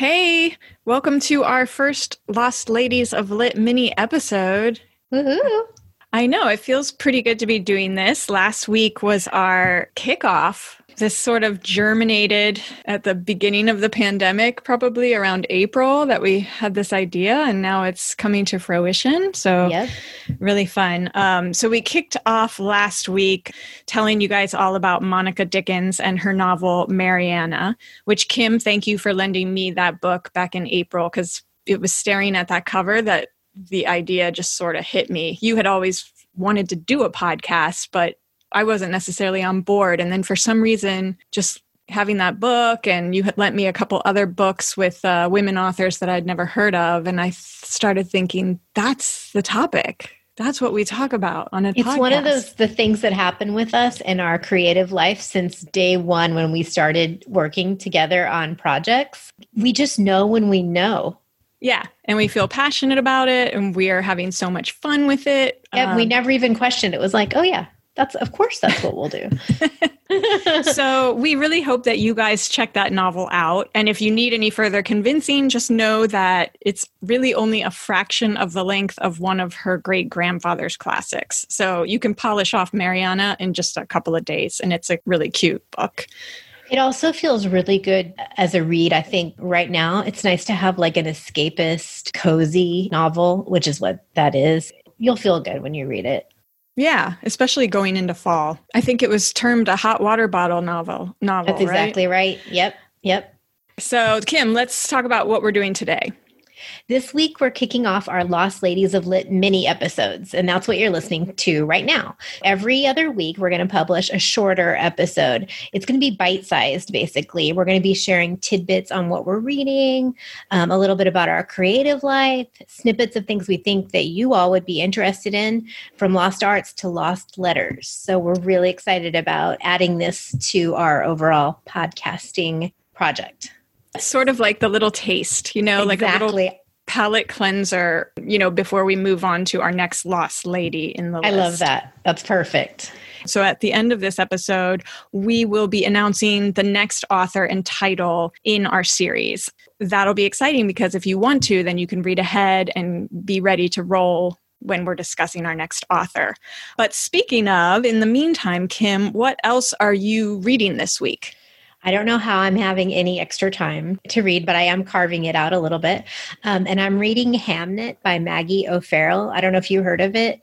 Hey, welcome to our first Lost Ladies of Lit mini episode. Woohoo! I know it feels pretty good to be doing this. Last week was our kickoff. This sort of germinated at the beginning of the pandemic, probably around April, that we had this idea, and now it's coming to fruition. So, Yep. really fun. Um, so, we kicked off last week telling you guys all about Monica Dickens and her novel Mariana, which, Kim, thank you for lending me that book back in April because it was staring at that cover that the idea just sort of hit me. You had always wanted to do a podcast, but I wasn't necessarily on board. And then for some reason, just having that book and you had lent me a couple other books with uh, women authors that I'd never heard of. And I started thinking, that's the topic. That's what we talk about on a It's podcast. one of those the things that happen with us in our creative life since day one when we started working together on projects. We just know when we know. Yeah. And we feel passionate about it and we are having so much fun with it. Yeah, we Um, never even questioned. It was like, oh yeah, that's of course that's what we'll do. so we really hope that you guys check that novel out and if you need any further convincing just know that it's really only a fraction of the length of one of her great grandfather's classics so you can polish off mariana in just a couple of days and it's a really cute book It also feels really good as a read. I think right now it's nice to have like an escapist, cozy novel, which is what that is. You'll feel good when you read it. yeah especially going into fall i think it was termed a hot water bottle novel novel That's exactly right. Yep. Yep. so kim let's talk about what we're doing today This week, we're kicking off our Lost Ladies of Lit mini episodes, and that's what you're listening to right now. Every other week, we're going to publish a shorter episode. It's going to be bite sized, basically. We're going to be sharing tidbits on what we're reading, um, a little bit about our creative life, snippets of things we think that you all would be interested in, from lost arts to lost letters. So, we're really excited about adding this to our overall podcasting project. Sort of like the little taste you know like a little exactly. palate cleanser, you know, before we move on to our next lost lady in the I list. love that. That's perfect. So at the end of this episode, we will be announcing the next author and title in our series. That'll be exciting because if you want to, then you can read ahead and be ready to roll when we're discussing our next author. But speaking of, in the meantime, Kim, what else are you reading this week? I don't know how I'm having any extra time to read, but I am carving it out a little bit. Um, and I'm reading Hamnet by Maggie O'Farrell. I don't know if you heard of it.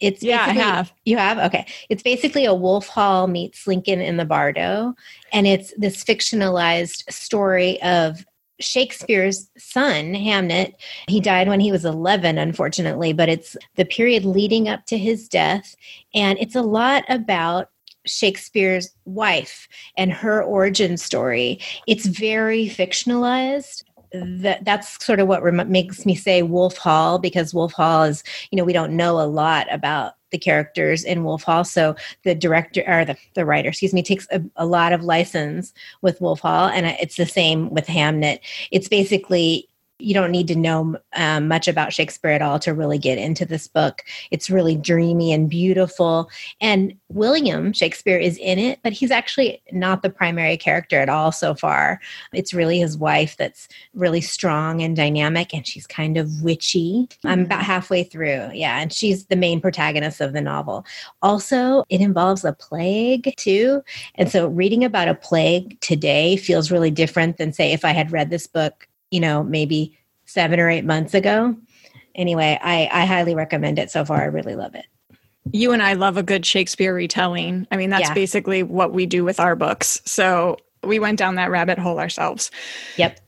It's Yeah, I have. You have okay. It's basically a Wolf Hall meets Lincoln in the Bardo, and it's this fictionalized story of Shakespeare's son, Hamnet. He died when he was 11, unfortunately, but it's the period leading up to his death. And it's a lot about Shakespeare's wife and her origin story. It's very fictionalized. That that's sort of what rem- makes me say Wolf Hall because Wolf Hall is you know we don't know a lot about the characters in Wolf Hall. So the director or the, the writer, excuse me, takes a, a lot of license with Wolf Hall, and it's the same with Hamnet. It's basically you don't need to know um, much about Shakespeare at all to really get into this book. It's really dreamy and beautiful. And William Shakespeare is in it, but he's actually not the primary character at all so far. It's really his wife that's really strong and dynamic, and she's kind of witchy. I'm about halfway through, yeah, and she's the main protagonist of the novel. Also, it involves a plague too. And so reading about a plague today feels really different than, say, if I had read this book you know, maybe seven or eight months ago. Anyway, I, I highly recommend it so far. I really love it. You and I love a good Shakespeare retelling. I mean, that's Yeah. basically what we do with our books. So we went down that rabbit hole ourselves. Yep.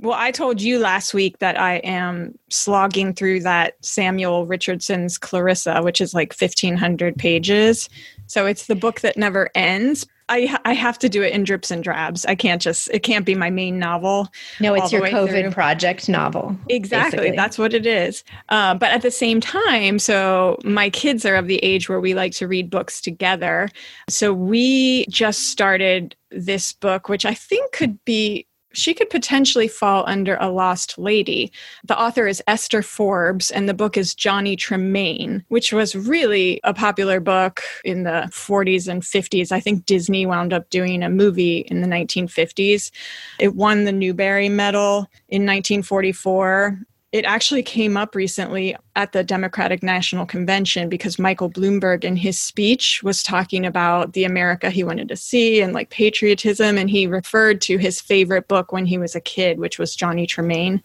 Well, I told you last week that I am slogging through that Samuel Richardson's Clarissa, which is like 1,500 pages. So it's the book that never ends. I, I have to do it in drips and drabs. I can't just, it can't be my main novel. No, it's your COVID through. project novel. Exactly. basically. That's what it is. Uh, but at the same time, so my kids are of the age where we like to read books together. So we just started this book, which I think could be she could potentially fall under a lost lady. The author is Esther Forbes, and the book is Johnny Tremain, which was really a popular book in the 40s and 50s. I think Disney wound up doing a movie in the 1950s. It won the Newbery Medal in 1944 it actually came up recently at the Democratic National Convention because Michael Bloomberg, in his speech, was talking about the America he wanted to see and like patriotism. And he referred to his favorite book when he was a kid, which was Johnny Tremain.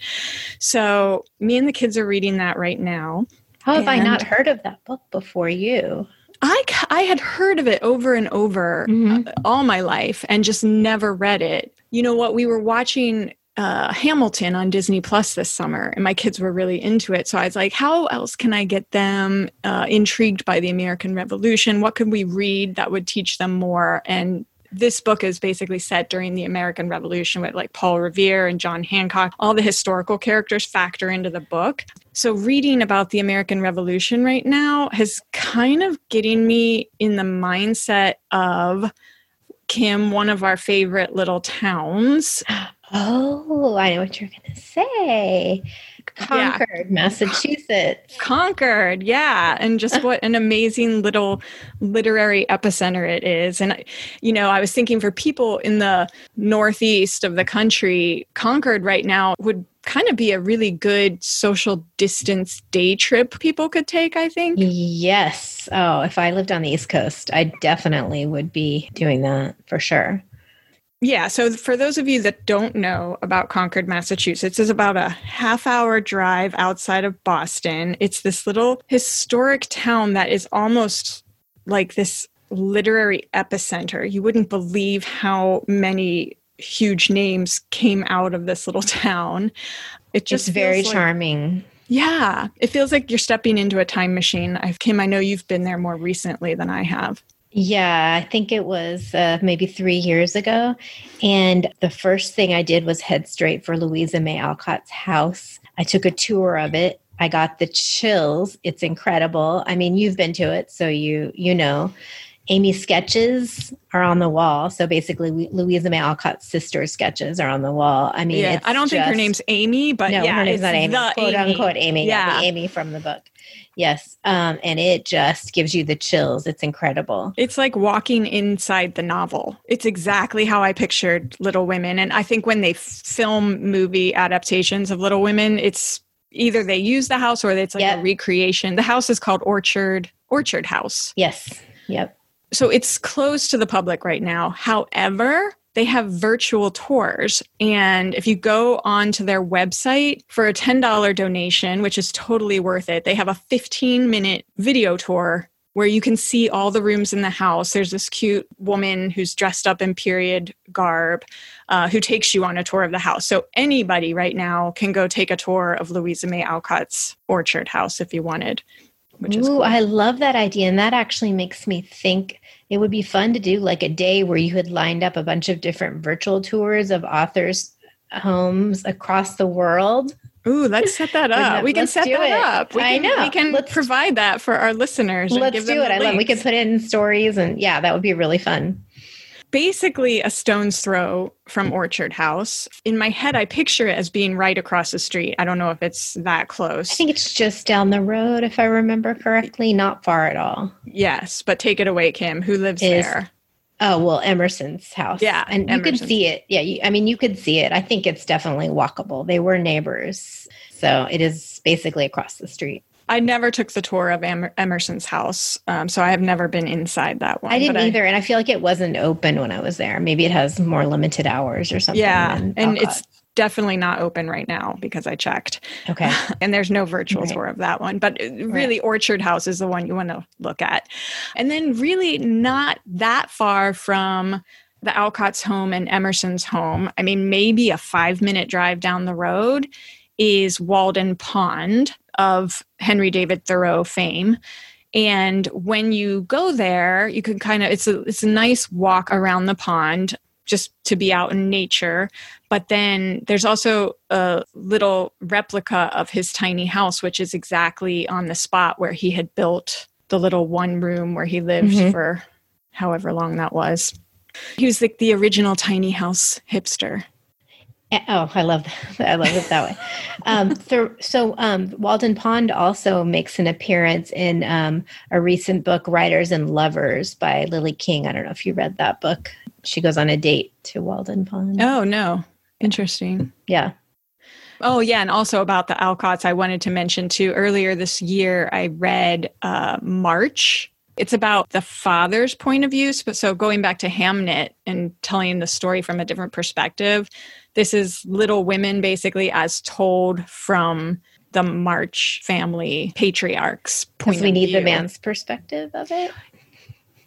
So, me and the kids are reading that right now. How have I not heard of that book before you? I, I had heard of it over and over mm-hmm. all my life and just never read it. You know what? We were watching uh, Hamilton on Disney Plus this summer, and my kids were really into it. So I was like, how else can I get them uh, intrigued by the American Revolution? What could we read that would teach them more? And this book is basically set during the American Revolution with like Paul Revere and John Hancock. All the historical characters factor into the book. So reading about the American Revolution right now has kind of getting me in the mindset of Kim, one of our favorite little towns. Oh, I know what you're going to say. Concord, yeah. Massachusetts. Concord, yeah. And just what an amazing little literary epicenter it is. And, you know, I was thinking for people in the northeast of the country, Concord right now would kind of be a really good social distance day trip people could take, I think. Yes. Oh, if I lived on the East Coast, I definitely would be doing that for sure. Yeah, so for those of you that don't know about Concord, Massachusetts, is about a half hour drive outside of Boston. It's this little historic town that is almost like this literary epicenter. You wouldn't believe how many huge names came out of this little town. It just it's very like, charming. Yeah, it feels like you're stepping into a time machine. I've Kim, I know you've been there more recently than I have. Yeah, I think it was uh, maybe three years ago. And the first thing I did was head straight for Louisa May Alcott's house. I took a tour of it. I got the chills. It's incredible. I mean, you've been to it, so you you know. Amy's sketches are on the wall. So basically, Louisa May Alcott's sister sketches are on the wall. I mean, yeah, I don't just, think her name's Amy, but no, yeah, her name's not Amy. Quote Amy. unquote Amy. Yeah, yeah Amy from the book. Yes. Um, and it just gives you the chills. It's incredible. It's like walking inside the novel. It's exactly how I pictured Little Women. And I think when they film movie adaptations of Little Women, it's either they use the house or it's like yep. a recreation. The house is called Orchard Orchard House. Yes. Yep. So it's closed to the public right now. However, they have virtual tours. And if you go onto their website for a $10 donation, which is totally worth it, they have a 15 minute video tour where you can see all the rooms in the house. There's this cute woman who's dressed up in period garb uh, who takes you on a tour of the house. So anybody right now can go take a tour of Louisa May Alcott's orchard house if you wanted. Which Ooh, is cool. I love that idea. And that actually makes me think it would be fun to do like a day where you had lined up a bunch of different virtual tours of authors' homes across the world. Ooh, let's set that up. we can set that it. up. We I can, know. We can let's, provide that for our listeners. Let's do it. I love. We can put in stories, and yeah, that would be really fun basically a stone's throw from Orchard House. In my head, I picture it as being right across the street. I don't know if it's that close. I think it's just down the road, if I remember correctly, not far at all. Yes, but take it away, Kim. Who lives Is, there? Oh, well, Emerson's house. Yeah. And you could see it. Yeah. You, I mean, you could see it. I think it's definitely walkable. They were neighbors. So it is basically across the street. I never took the tour of Emerson's house, um, so I have never been inside that one. I didn't either, I, and I feel like it wasn't open when I was there. Maybe it has more limited hours or something. Yeah, and it's definitely not open right now because I checked. Okay, and there's no virtual right. tour of that one, but really, right. Orchard House is the one you want to look at, and then really not that far from the Alcott's home and Emerson's home. I mean, maybe a five minute drive down the road is Walden Pond of Henry David Thoreau fame. And when you go there, you can kind of it's a it's a nice walk around the pond just to be out in nature. But then there's also a little replica of his tiny house, which is exactly on the spot where he had built the little one room where he lived mm-hmm. for however long that was. He was like the original tiny house hipster. Eh, oh, I love that. I love it that way. Um, so, so um, Walden Pond also makes an appearance in um, a recent book, Writers and Lovers by Lily King. I don't know if you read that book. She goes on a date to Walden Pond. Oh, no. Interesting. Yeah. Oh, yeah. And also about the Alcotts, I wanted to mention too. Earlier this year, I read uh, March it's about the father's point of view. So, going back to Hamnet and telling the story from a different perspective, this is Little Women basically as told from the March family patriarch's point. we need view. the man's perspective of it.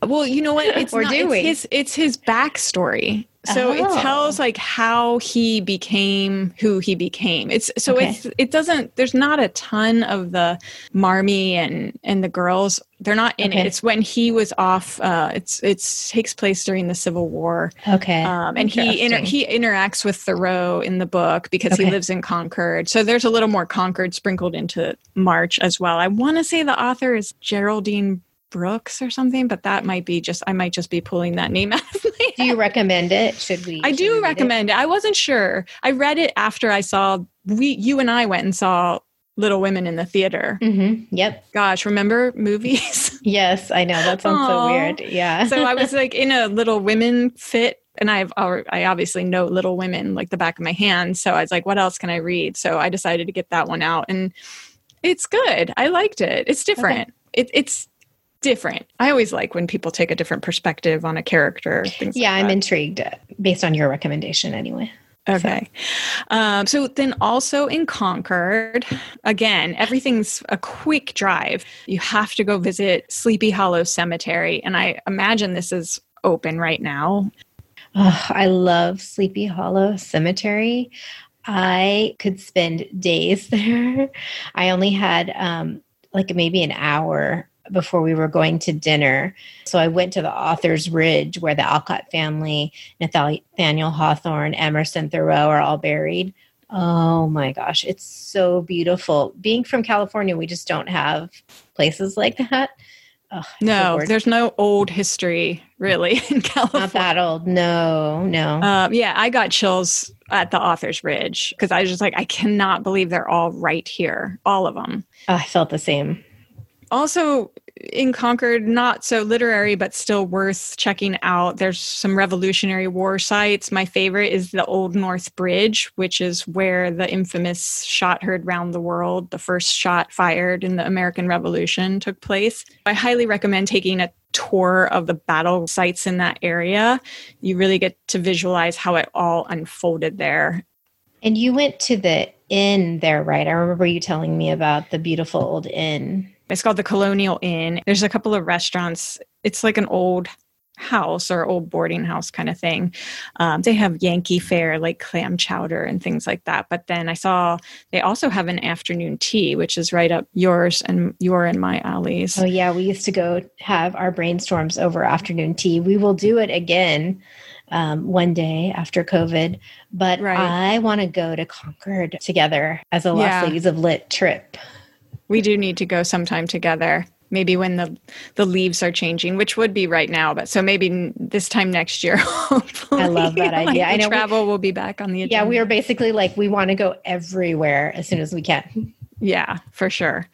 Well, you know what? It's or not, do it's we? His, it's his backstory. So Oh. it tells like how he became who he became. It's so Okay. it's it doesn't. There's not a ton of the Marmee and and the girls. They're not in Okay. it. It's when he was off. Uh, it's it's takes place during the Civil War. Okay. Um, and he inter- he interacts with Thoreau in the book because he lives in Concord. So there's a little more Concord sprinkled into March as well. I want to say the author is Geraldine Brooks or something, but that might be just I might just be pulling that name out of my do you recommend it? Should we? I should do it? recommend it? I wasn't sure. I read it after I saw we you and I went and saw Little Women in the theater. Mhm. Yep. Gosh, remember movies? Yes, I know that sounds so weird. Yeah. so I was like in a Little Women fit and I've I obviously know Little Women like the back of my hand. So I was like, what else can I read? So I decided to get that one out, and it's good. I liked it. It's different. It, it's different. I always like when people take a different perspective on a character. Things yeah, like I'm intrigued based on your recommendation anyway. Okay. Um, so then also in Concord, again, everything's a quick drive. You have to go visit Sleepy Hollow Cemetery. And I imagine this is open right now. Oh, I love Sleepy Hollow Cemetery. I could spend days there. I only had um, like maybe an hour before we were going to dinner. So I went to the Author's Ridge where the Alcott family, Nathaniel Hawthorne, Emerson Thoreau are all buried. Oh my gosh, it's so beautiful. Being from California, we just don't have places like that. Oh, I'm so No, there's no old history really in California. not that old. No, no. Um, yeah, I got chills at the Author's Ridge because I was just like, I cannot believe they're all right here, all of them. Oh, I felt the same. also in Concord, not so literary, but still worth checking out. There's some Revolutionary War sites. My favorite is the Old North Bridge, which is where the infamous shot heard round the world, the first shot fired in the American Revolution, took place. I highly recommend taking a tour of the battle sites in that area. You really get to visualize how it all unfolded there. And you went to the inn there, right? I remember you telling me about the beautiful old inn. It's called the Colonial Inn. There's a couple of restaurants. It's like an old house or old boarding house kind of thing. Um, they have Yankee fare, like clam chowder and things like that. But then I saw they also have an afternoon tea, which is right up yours and your and my alleys. Oh, yeah. We used to go have our brainstorms over afternoon tea. We will do it again um, one day after COVID. But Right. I want to go to Concord together as a Lost Yeah. Ladies of Lit trip. We do need to go sometime together. Maybe when the the leaves are changing, which would be right now, but so maybe this time next year. Hopefully, I love that like, idea. I know we- travel will be back on the agenda. Yeah, we are basically like, we want to go everywhere as soon as we can. Yeah, for sure.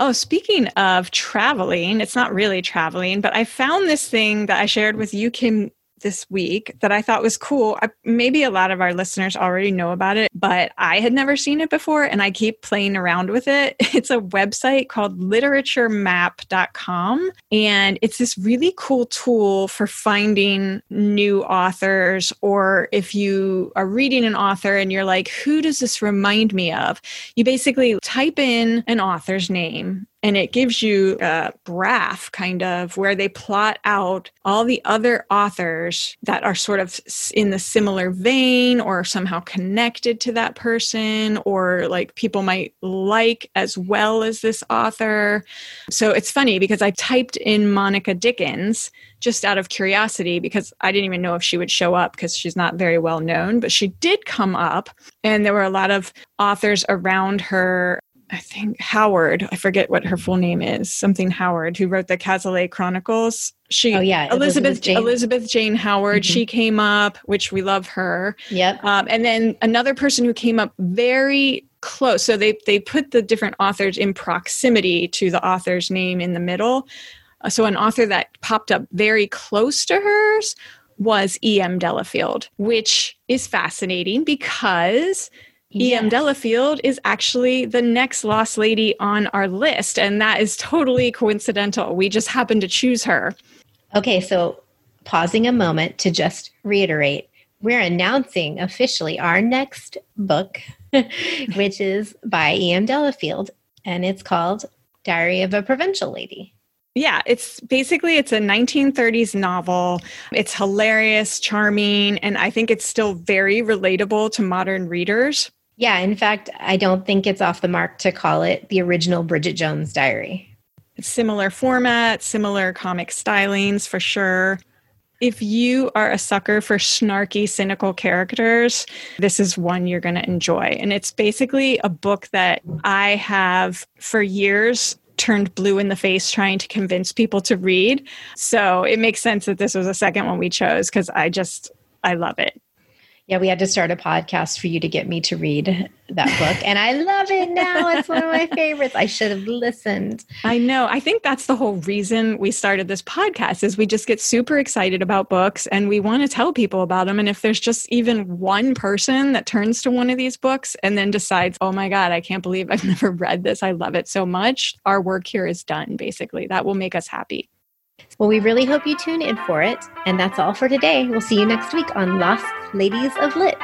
Oh, speaking of traveling, it's not really traveling, but I found this thing that I shared with you, Kim, this week that I thought was cool. I, maybe a lot of our listeners already know about it, but I had never seen it before and I keep playing around with it. It's a website called literaturemap.com and it's this really cool tool for finding new authors or if you are reading an author and you're like, who does this remind me of? You basically type in an author's name and it gives you a graph kind of where they plot out all the other authors that are sort of in the similar vein or somehow connected to that person or like people might like as well as this author. So it's funny because I typed in Monica Dickens just out of curiosity because I didn't even know if she would show up because she's not very well known, but she did come up and there were a lot of authors around her I think Howard, I forget what her full name is, something Howard, who wrote the Cazalet Chronicles. She, oh yeah, Elizabeth Jane, Elizabeth Jane Howard. Mm-hmm. She came up, which we love her. Yep. Um, and then another person who came up very close. So they they put the different authors in proximity to the author's name in the middle. Uh, so an author that popped up very close to hers was E.M. Delafield, which is fascinating because Yes. E.M. Delafield is actually the next lost lady on our list, and that is totally coincidental. We just happened to choose her. Okay, so pausing a moment to just reiterate, we're announcing officially our next book, which is by E.M. Delafield, and it's called Diary of a Provincial Lady. Yeah, it's basically it's a 1930s novel. It's hilarious, charming, and I think it's still very relatable to modern readers. Yeah, in fact, I don't think it's off the mark to call it the original Bridget Jones diary. Similar format, similar comic stylings for sure. If you are a sucker for snarky, cynical characters, this is one you're going to enjoy. And it's basically a book that I have for years turned blue in the face trying to convince people to read. So it makes sense that this was a second one we chose because I just, I love it. Yeah, we had to start a podcast for you to get me to read that book. And I love it now. It's one of my favorites. I should have listened. I know. I think that's the whole reason we started this podcast is we just get super excited about books and we want to tell people about them. And if there's just even one person that turns to one of these books and then decides, oh my God, I can't believe I've never read this. I love it so much. Our work here is done, basically. That will make us happy. Well, we really hope you tune in for it. And that's all for today. We'll see you next week on Lost Ladies of Lit.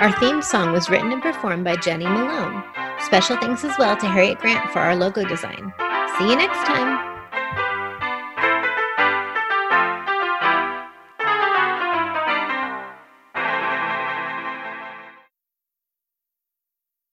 Our theme song was written and performed by Jenny Malone. Special thanks as well to Harriet Grant for our logo design. See you next time.